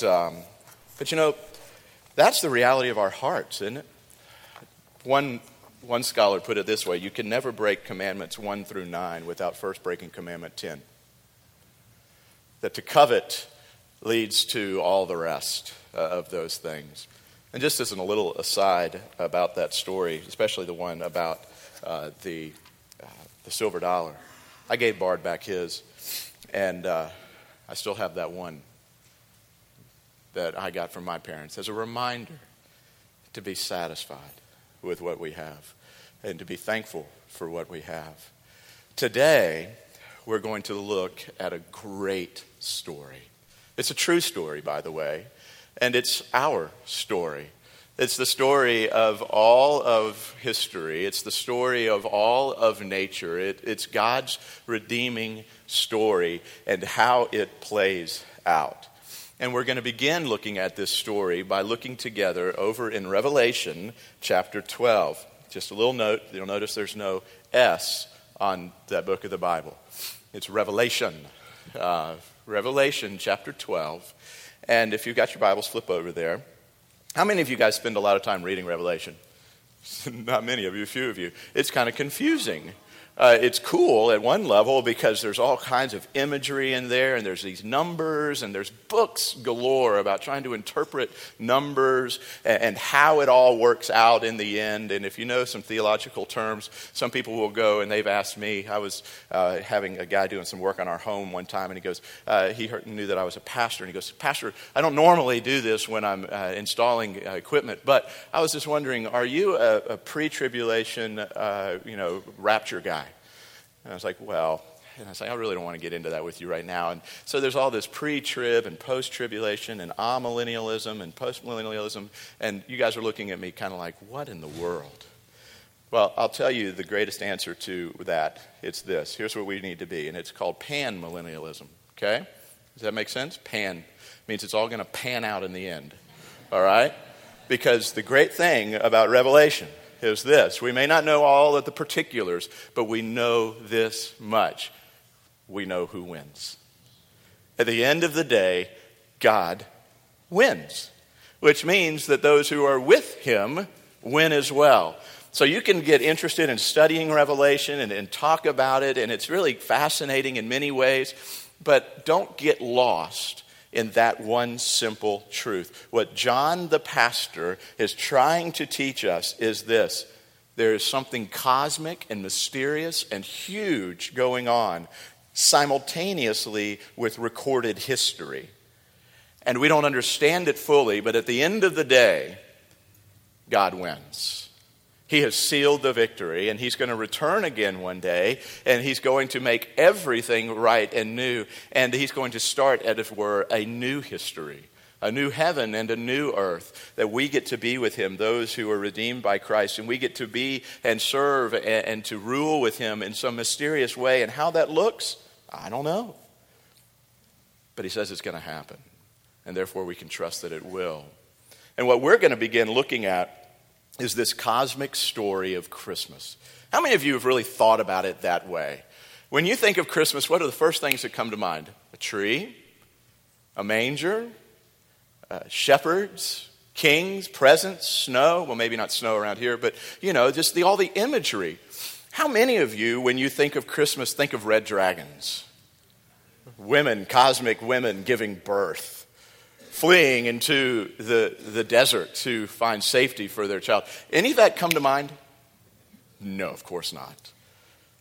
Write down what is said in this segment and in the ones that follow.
But, um, but you know, that's the reality of our hearts, isn't it? One, one scholar put it this way you can never break commandments 1 through 9 without first breaking commandment 10. That to covet leads to all the rest uh, of those things. And just as a little aside about that story, especially the one about uh, the, uh, the silver dollar, I gave Bard back his, and uh, I still have that one that I got from my parents as a reminder to be satisfied with what we have and to be thankful for what we have. Today, we're going to look at a great story. It's a true story, by the way, and it's our story. It's the story of all of history. It's the story of all of nature. It, it's God's redeeming story and how it plays out. And we're going to begin looking at this story by looking together over in Revelation chapter 12. Just a little note, you'll notice there's no S on that book of the Bible. It's Revelation. Uh, Revelation chapter 12. And if you've got your Bibles, flip over there. How many of you guys spend a lot of time reading Revelation? Not many of you, a few of you. It's kind of confusing uh, it's cool at one level because there's all kinds of imagery in there, and there's these numbers, and there's books galore about trying to interpret numbers and, and, how it all works out in the end. And if you know some theological terms, some people will go, and they've asked me. I was uh, having a guy doing some work on our home one time, and he goes, uh, he heard, knew that I was a pastor, and he goes, Pastor, I don't normally do this when I'm uh, installing uh, equipment, but I was just wondering, are you a, a pre tribulation, uh, you know, rapture guy? And I was like, well, and I was like, I really don't want to get into that with you right now. And so there's all this pre trib and post tribulation and amillennialism and post millennialism. And you guys are looking at me kind of like, what in the world? Well, I'll tell you the greatest answer to that. It's this. Here's what we need to be. And it's called pan millennialism. Okay? Does that make sense? Pan means it's all going to pan out in the end. All right? Because the great thing about Revelation is this we may not know all of the particulars, but we know this much. We know who wins. At the end of the day, God wins, which means that those who are with him win as well. So you can get interested in studying Revelation and, and, talk about it, and it's really fascinating in many ways, but don't get lost in that one simple truth. What John the pastor is trying to teach us is this there is something cosmic and mysterious and huge going on simultaneously with recorded history. And we don't understand it fully, but at the end of the day, God wins. He has sealed the victory, and he's going to return again one day, and he's going to make everything right and new, and he's going to start, as it were, a new history, a new heaven and a new earth, that we get to be with him, those who are redeemed by Christ, and we get to be and serve and, and to rule with him in some mysterious way. And how that looks, I don't know. But he says it's going to happen, and therefore we can trust that it will. And what we're going to begin looking at is this cosmic story of Christmas. How many of you have really thought about it that way? When you think of Christmas, what are the first things that come to mind? A tree, a manger, uh, shepherds, kings, presents, snow. Well, maybe not snow around here, but you know, just the, all the imagery. How many of you, when you think of Christmas, think of red dragons? Women, cosmic women giving birth fleeing into the, the desert to find safety for their child. Any of that come to mind? No, of course not.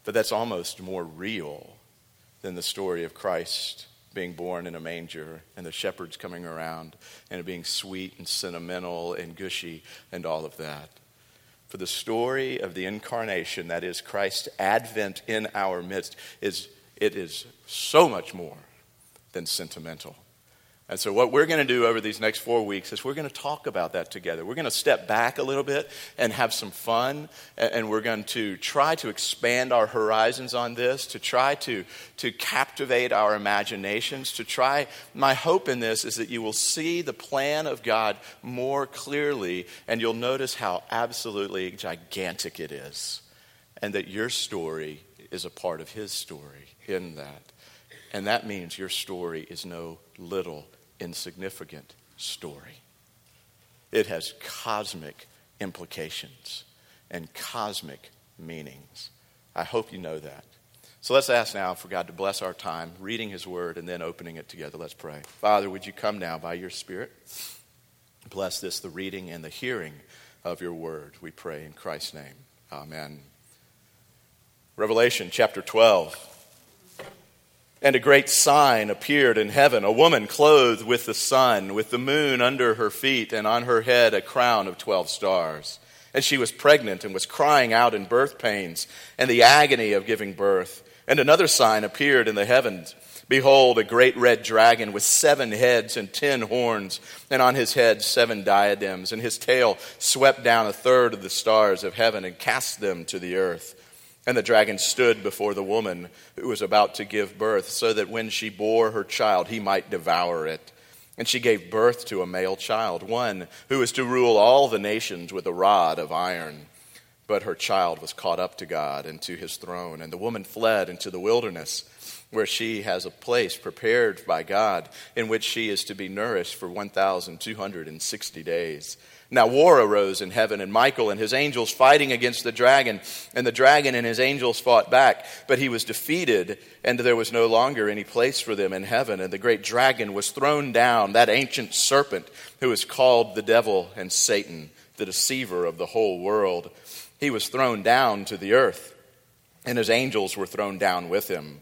But that's almost more real than the story of Christ being born in a manger and the shepherds coming around and it being sweet and sentimental and gushy and all of that. For the story of the incarnation, that is Christ's advent in our midst, is it is so much more than sentimental. And so, what we're going to do over these next four weeks is we're going to talk about that together. We're going to step back a little bit and have some fun, and we're going to try to expand our horizons on this, to try to, to captivate our imaginations, to try. My hope in this is that you will see the plan of God more clearly, and you'll notice how absolutely gigantic it is, and that your story is a part of His story in that. And that means your story is no little insignificant story. It has cosmic implications and cosmic meanings. I hope you know that. So let's ask now for God to bless our time reading His Word and then opening it together. Let's pray. Father, would you come now by your Spirit? Bless this, the reading and the hearing of your Word. We pray in Christ's name. Amen. Revelation chapter 12. And a great sign appeared in heaven a woman clothed with the sun, with the moon under her feet, and on her head a crown of 12 stars. And she was pregnant and was crying out in birth pains and the agony of giving birth. And another sign appeared in the heavens. Behold, a great red dragon with seven heads and ten horns, and on his head seven diadems, and his tail swept down a third of the stars of heaven and cast them to the earth. And the dragon stood before the woman who was about to give birth, so that when she bore her child, he might devour it. And she gave birth to a male child, one who was to rule all the nations with a rod of iron. But her child was caught up to God and to his throne. And the woman fled into the wilderness, where she has a place prepared by God, in which she is to be nourished for 1,260 days. Now war arose in heaven, and Michael and his angels fighting against the dragon. And the dragon and his angels fought back, but he was defeated, and there was no longer any place for them in heaven. And the great dragon was thrown down, that ancient serpent who is called the devil and Satan, the deceiver of the whole world he was thrown down to the earth, and his angels were thrown down with him.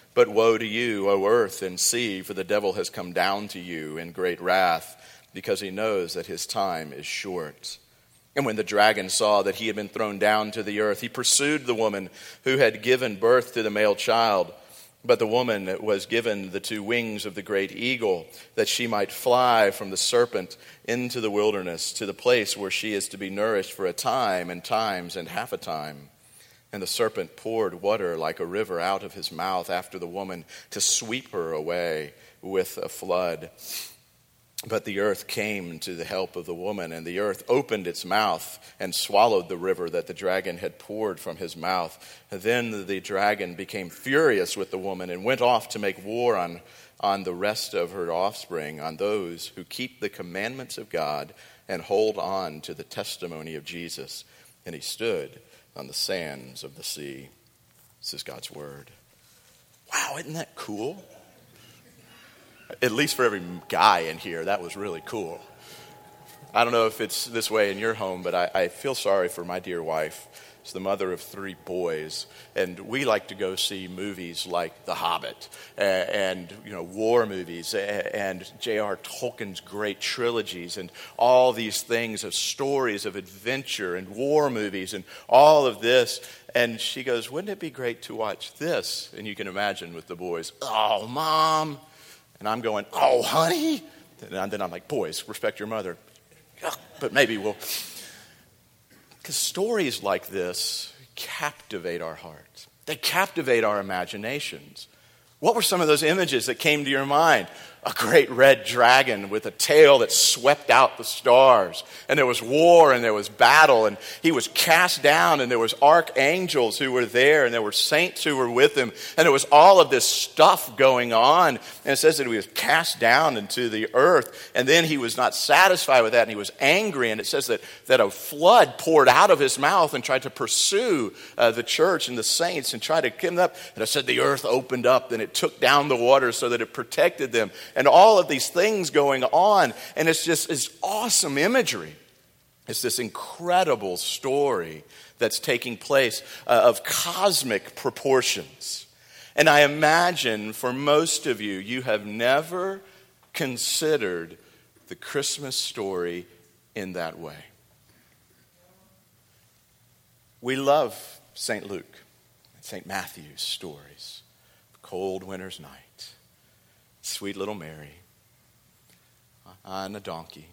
But woe to you, O earth and sea, for the devil has come down to you in great wrath, because he knows that his time is short. And when the dragon saw that he had been thrown down to the earth, he pursued the woman who had given birth to the male child. But the woman was given the two wings of the great eagle, that she might fly from the serpent into the wilderness, to the place where she is to be nourished for a time and times and half a time. And the serpent poured water like a river out of his mouth after the woman to sweep her away with a flood. But the earth came to the help of the woman, and the earth opened its mouth and swallowed the river that the dragon had poured from his mouth. Then the dragon became furious with the woman and went off to make war on, on the rest of her offspring, on those who keep the commandments of God and hold on to the testimony of Jesus. And he stood on the sands of the sea. This is God's word. Wow, isn't that cool? At least for every guy in here, that was really cool. I don't know if it's this way in your home, but I, I feel sorry for my dear wife is the mother of three boys, and we like to go see movies like The Hobbit and, you know war movies and J.R. Tolkien's great trilogies and all these things of stories of adventure and war movies and all of this. And she goes, "Wouldn't it be great to watch this?" And you can imagine with the boys, "Oh, mom," and I'm going, "Oh, honey," and then I'm like, "Boys, respect your mother." But maybe we'll because stories like this captivate our hearts, they captivate our imaginations. What were some of those images that came to your mind? A great red dragon with a tail that swept out the stars. And there was war and there was battle, and he was cast down, and there was archangels who were there, and there were saints who were with him, and there was all of this stuff going on. And it says that he was cast down into the earth, and then he was not satisfied with that, and he was angry. And it says that, that a flood poured out of his mouth and tried to pursue uh, the church and the saints and try to kill them up. And it said the earth opened up, and it took down the water so that it protected them and all of these things going on. And it's just it's awesome imagery. It's this incredible story that's taking place uh, of cosmic proportions. And I imagine for most of you, you have never considered the Christmas story in that way. We love St. Luke, and St. Matthew's stories, cold winter's night sweet little Mary on a donkey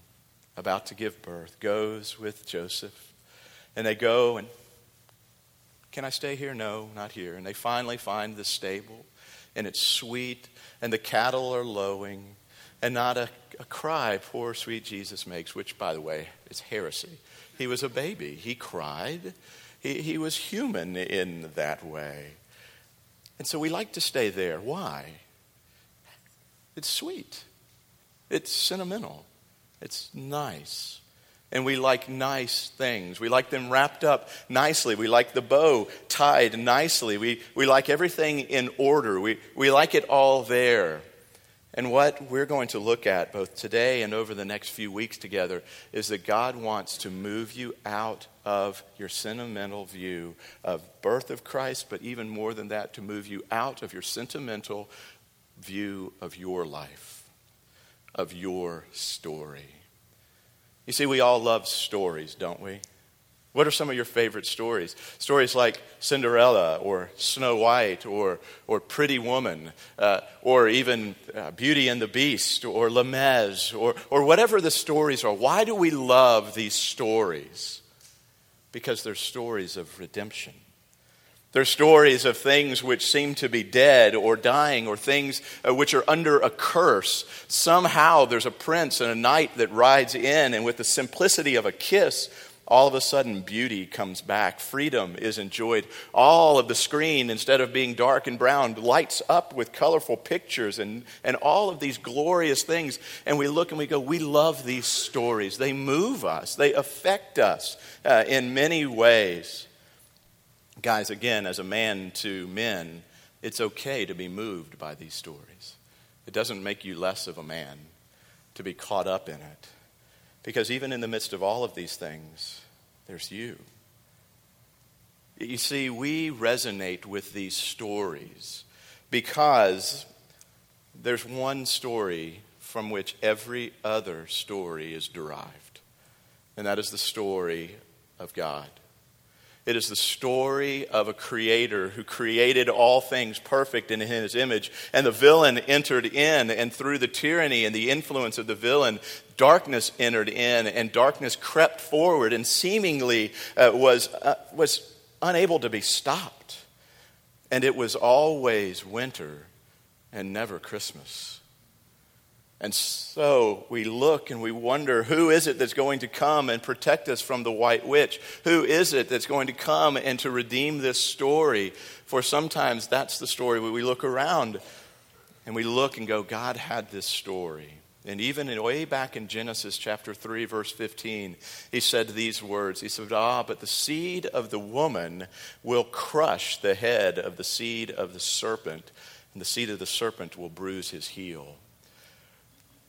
about to give birth, goes with Joseph. And they go and, can I stay here? No, not here. And they finally find the stable, and it's sweet, and the cattle are lowing, and not a, a cry poor sweet Jesus makes, which, by the way, is heresy. He was a baby. He cried. He, he was human in that way. And so we like to stay there. Why? It's sweet, it's sentimental, it's nice. And we like nice things. We like them wrapped up nicely. We like the bow tied nicely. We, we like everything in order. We, we like it all there. And what we're going to look at both today and over the next few weeks together is that God wants to move you out of your sentimental view of birth of Christ, but even more than that, to move you out of your sentimental view of your life, of your story. You see, we all love stories, don't we? What are some of your favorite stories? Stories like Cinderella or Snow White or, or Pretty Woman uh, or even uh, Beauty and the Beast or Mis or, or whatever the stories are. Why do we love these stories? Because they're stories of redemption. They're stories of things which seem to be dead or dying or things uh, which are under a curse. Somehow there's a prince and a knight that rides in, and with the simplicity of a kiss, all of a sudden beauty comes back. Freedom is enjoyed. All of the screen, instead of being dark and brown, lights up with colorful pictures and, and all of these glorious things. And we look and we go, we love these stories. They move us, they affect us uh, in many ways. Guys, again, as a man to men, it's okay to be moved by these stories. It doesn't make you less of a man to be caught up in it. Because even in the midst of all of these things, there's you. You see, we resonate with these stories because there's one story from which every other story is derived, and that is the story of God. It is the story of a creator who created all things perfect in his image. And the villain entered in, and through the tyranny and the influence of the villain, darkness entered in, and darkness crept forward and seemingly uh, was, uh, was unable to be stopped. And it was always winter and never Christmas. And so we look and we wonder who is it that's going to come and protect us from the white witch? Who is it that's going to come and to redeem this story? For sometimes that's the story where we look around and we look and go, God had this story. And even in, way back in Genesis chapter 3, verse 15, he said these words He said, Ah, but the seed of the woman will crush the head of the seed of the serpent, and the seed of the serpent will bruise his heel.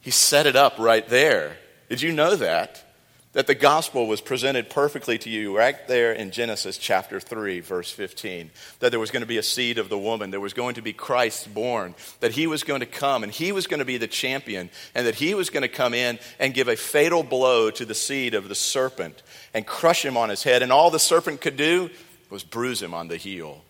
He set it up right there. Did you know that? That the gospel was presented perfectly to you right there in Genesis chapter 3, verse 15. That there was going to be a seed of the woman, there was going to be Christ born, that he was going to come and he was going to be the champion, and that he was going to come in and give a fatal blow to the seed of the serpent and crush him on his head. And all the serpent could do was bruise him on the heel.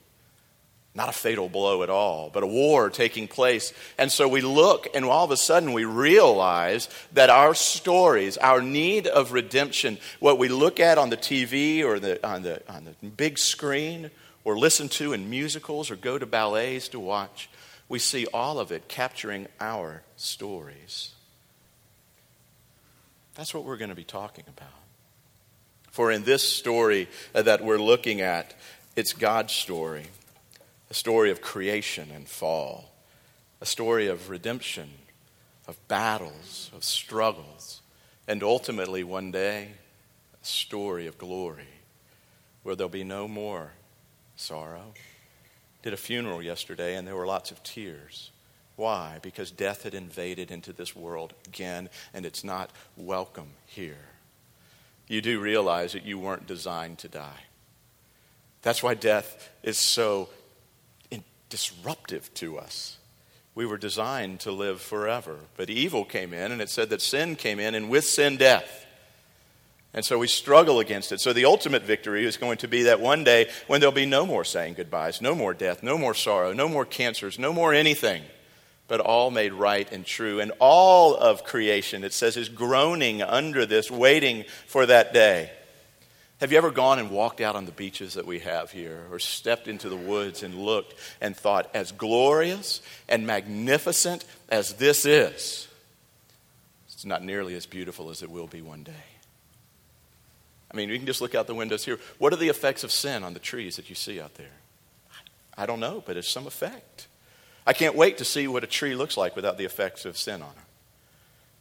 Not a fatal blow at all, but a war taking place. And so we look, and all of a sudden we realize that our stories, our need of redemption, what we look at on the TV or the, on, the, on the big screen, or listen to in musicals, or go to ballets to watch, we see all of it capturing our stories. That's what we're going to be talking about. For in this story uh, that we're looking at, it's God's story a story of creation and fall, a story of redemption, of battles, of struggles, and ultimately one day, a story of glory where there'll be no more sorrow. Did a funeral yesterday and there were lots of tears. Why? Because death had invaded into this world again and it's not welcome here. You do realize that you weren't designed to die. That's why death is so disruptive to us. We were designed to live forever. But evil came in, and it said that sin came in, and with sin, death. And so we struggle against it. So the ultimate victory is going to be that one day when there'll be no more saying goodbyes, no more death, no more sorrow, no more cancers, no more anything. but all made right and true. And all of creation, it says, is groaning under this, waiting for that day. Have you ever gone and walked out on the beaches that we have here, or stepped into the woods and looked and thought, as glorious and magnificent as this is, it's not nearly as beautiful as it will be one day? I mean, you can just look out the windows here. What are the effects of sin on the trees that you see out there? I don't know, but it's some effect. I can't wait to see what a tree looks like without the effects of sin on it.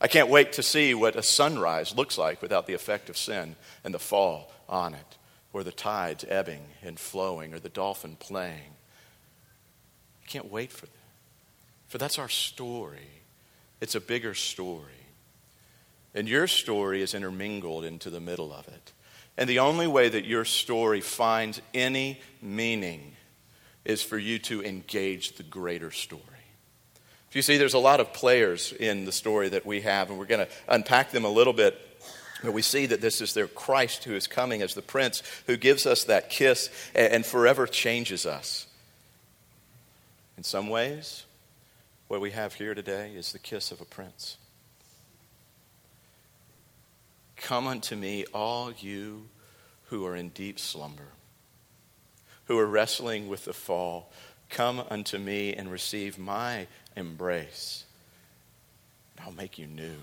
I can't wait to see what a sunrise looks like without the effect of sin and the fall on it, or the tides ebbing and flowing, or the dolphin playing. I can't wait for that. For that's our story. It's a bigger story. And your story is intermingled into the middle of it. And the only way that your story finds any meaning is for you to engage the greater story. If you see, there's a lot of players in the story that we have, and we're going to unpack them a little bit but we see that this is their Christ who is coming as the Prince who gives us that kiss and forever changes us. In some ways, what we have here today is the kiss of a prince. Come unto me, all you who are in deep slumber, who are wrestling with the fall. Come unto me and receive my embrace. I'll make you new.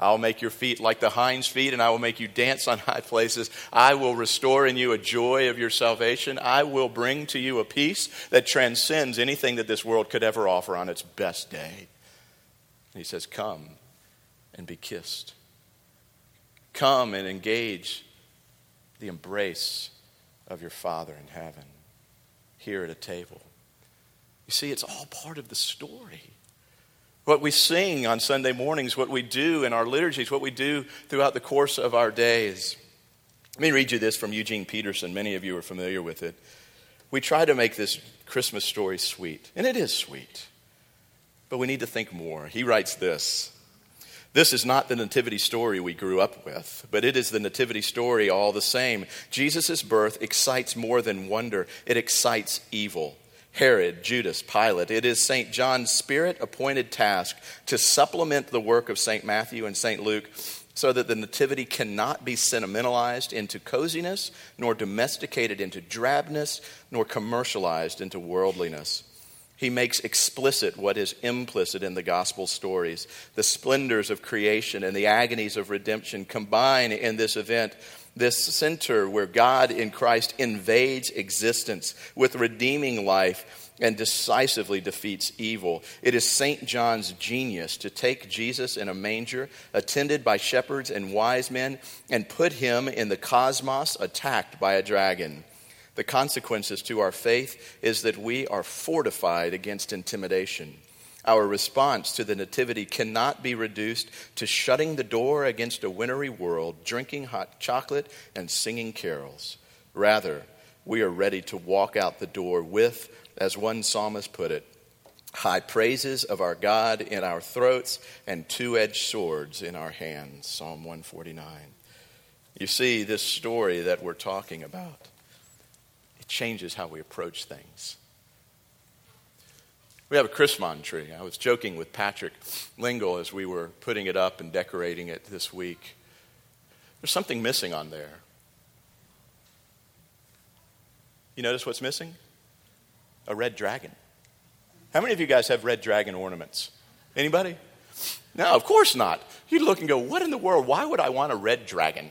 I'll make your feet like the hind's feet, and I will make you dance on high places. I will restore in you a joy of your salvation. I will bring to you a peace that transcends anything that this world could ever offer on its best day. And he says, Come and be kissed. Come and engage the embrace of your Father in heaven here at a table. You see, it's all part of the story. What we sing on Sunday mornings, what we do in our liturgies, what we do throughout the course of our days. Let me read you this from Eugene Peterson. Many of you are familiar with it. We try to make this Christmas story sweet, and it is sweet, but we need to think more. He writes this This is not the nativity story we grew up with, but it is the nativity story all the same. Jesus' birth excites more than wonder, it excites evil. Herod, Judas, Pilate. It is St. John's spirit appointed task to supplement the work of St. Matthew and St. Luke so that the Nativity cannot be sentimentalized into coziness, nor domesticated into drabness, nor commercialized into worldliness. He makes explicit what is implicit in the gospel stories. The splendors of creation and the agonies of redemption combine in this event this center where God in Christ invades existence with redeeming life and decisively defeats evil. It is St. John's genius to take Jesus in a manger, attended by shepherds and wise men, and put him in the cosmos attacked by a dragon. The consequences to our faith is that we are fortified against intimidation. Our response to the Nativity cannot be reduced to shutting the door against a wintry world, drinking hot chocolate, and singing carols. Rather, we are ready to walk out the door with, as one psalmist put it, high praises of our God in our throats and two edged swords in our hands. Psalm 149. You see, this story that we're talking about, it changes how we approach things. We have a Christmas tree. I was joking with Patrick Lingle as we were putting it up and decorating it this week. There's something missing on there. You notice what's missing? A red dragon. How many of you guys have red dragon ornaments? Anybody? No, of course not. You'd look and go, What in the world? Why would I want a red dragon?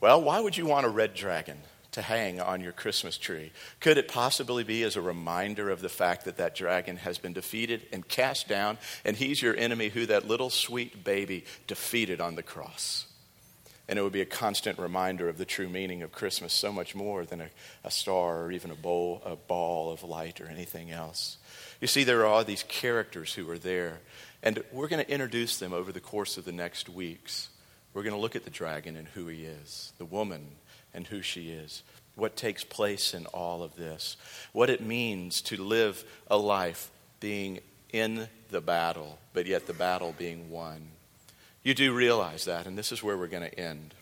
Well, why would you want a red dragon? To hang on your Christmas tree? Could it possibly be as a reminder of the fact that that dragon has been defeated and cast down, and he's your enemy who that little sweet baby defeated on the cross? And it would be a constant reminder of the true meaning of Christmas, so much more than a, a star or even a, bowl, a ball of light or anything else. You see, there are all these characters who are there, and we're going to introduce them over the course of the next weeks. We're going to look at the dragon and who he is, the woman and who she is, what takes place in all of this, what it means to live a life being in the battle, but yet the battle being won. You do realize that, and this is where we're going to end.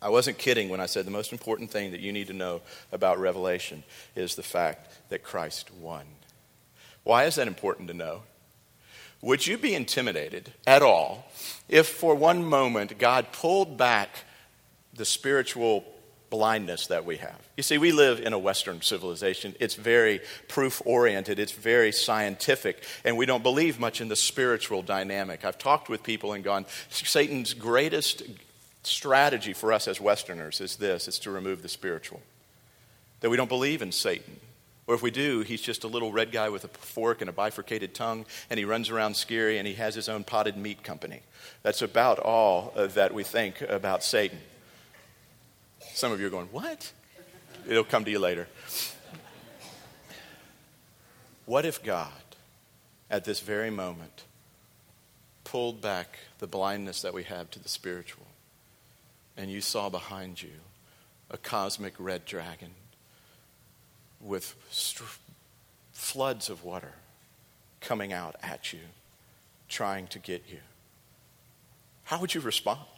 I wasn't kidding when I said the most important thing that you need to know about Revelation is the fact that Christ won. Why is that important to know? Would you be intimidated at all if, for one moment, God pulled back the spiritual blindness that we have? You see, we live in a Western civilization. It's very proof oriented, it's very scientific, and we don't believe much in the spiritual dynamic. I've talked with people and gone, Satan's greatest strategy for us as Westerners is this it's to remove the spiritual. That we don't believe in Satan. Or if we do, he's just a little red guy with a fork and a bifurcated tongue, and he runs around scary and he has his own potted meat company. That's about all uh, that we think about Satan. Some of you are going, What? It'll come to you later. What if God, at this very moment, pulled back the blindness that we have to the spiritual, and you saw behind you a cosmic red dragon with st- floods of water coming out at you, trying to get you? How would you respond?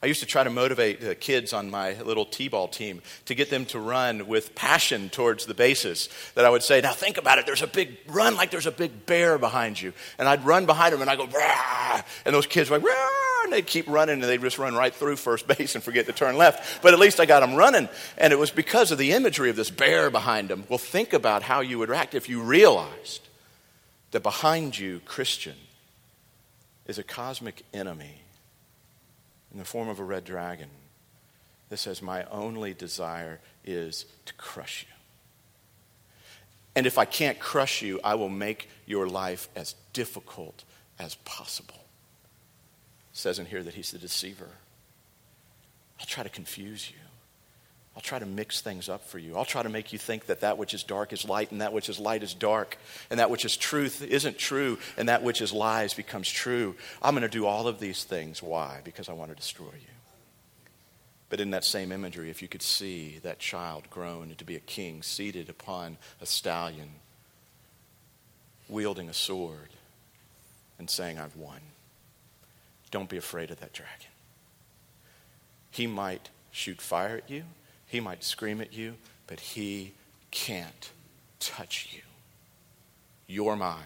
I used to try to motivate the kids on my little T ball team to get them to run with passion towards the bases. That I would say, Now think about it, there's a big run like there's a big bear behind you. And I'd run behind them and I'd go, Rah! and those kids were like, Rah! and they'd keep running and they'd just run right through first base and forget to turn left. But at least I got them running. And it was because of the imagery of this bear behind them. Well, think about how you would react if you realized that behind you, Christian, is a cosmic enemy in the form of a red dragon that says, My only desire is to crush you. And if I can't crush you, I will make your life as difficult as possible. It says in here that he's the deceiver. I'll try to confuse you. I'll try to mix things up for you. I'll try to make you think that that which is dark is light and that which is light is dark and that which is truth isn't true and that which is lies becomes true. I'm going to do all of these things. Why? Because I want to destroy you. But in that same imagery, if you could see that child grown to be a king seated upon a stallion, wielding a sword, and saying, I've won, don't be afraid of that dragon. He might shoot fire at you. He might scream at you, but he can't touch you. You're mine.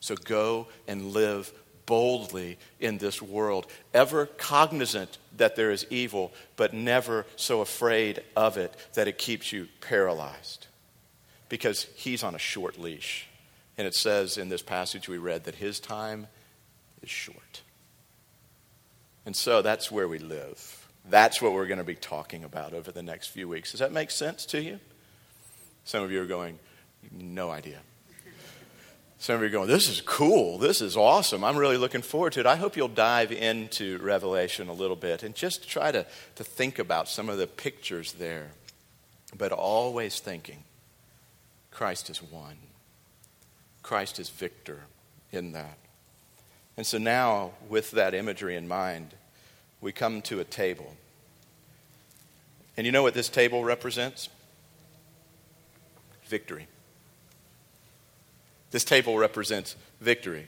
So go and live boldly in this world, ever cognizant that there is evil, but never so afraid of it that it keeps you paralyzed. Because he's on a short leash. And it says in this passage we read that his time is short. And so that's where we live. That's what we're going to be talking about over the next few weeks. Does that make sense to you? Some of you are going, no idea. Some of you are going, this is cool. This is awesome. I'm really looking forward to it. I hope you'll dive into Revelation a little bit and just try to, to think about some of the pictures there. But always thinking Christ is one, Christ is victor in that. And so now, with that imagery in mind, we come to a table. And you know what this table represents? Victory. This table represents victory.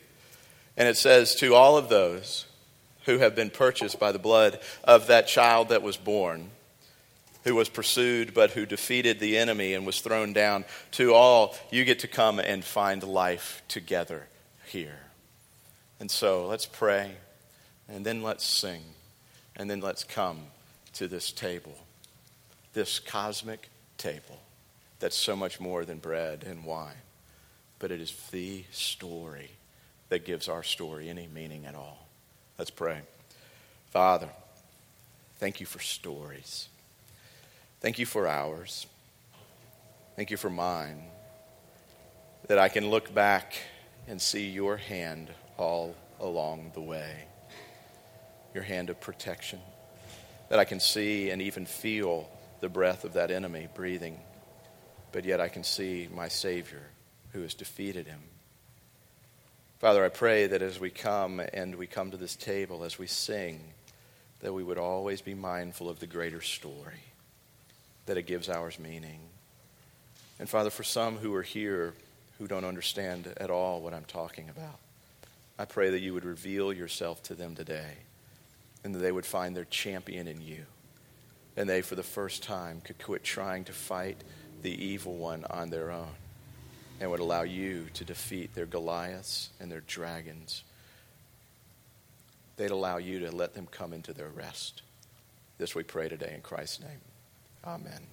And it says, To all of those who have been purchased by the blood of that child that was born, who was pursued but who defeated the enemy and was thrown down, to all, you get to come and find life together here. And so let's pray and then let's sing. And then let's come to this table, this cosmic table that's so much more than bread and wine, but it is the story that gives our story any meaning at all. Let's pray. Father, thank you for stories. Thank you for ours. Thank you for mine. That I can look back and see your hand all along the way your hand of protection, that I can see and even feel the breath of that enemy breathing, but yet I can see my Savior who has defeated him. Father, I pray that as we come and we come to this table, as we sing, that we would always be mindful of the greater story, that it gives ours meaning. And Father, for some who are here who don't understand at all what I'm talking about, I pray that you would reveal yourself to them today and that they would find their champion in you. And they, for the first time, could quit trying to fight the evil one on their own and would allow you to defeat their Goliaths and their dragons. They'd allow you to let them come into their rest. This we pray today in Christ's name. Amen.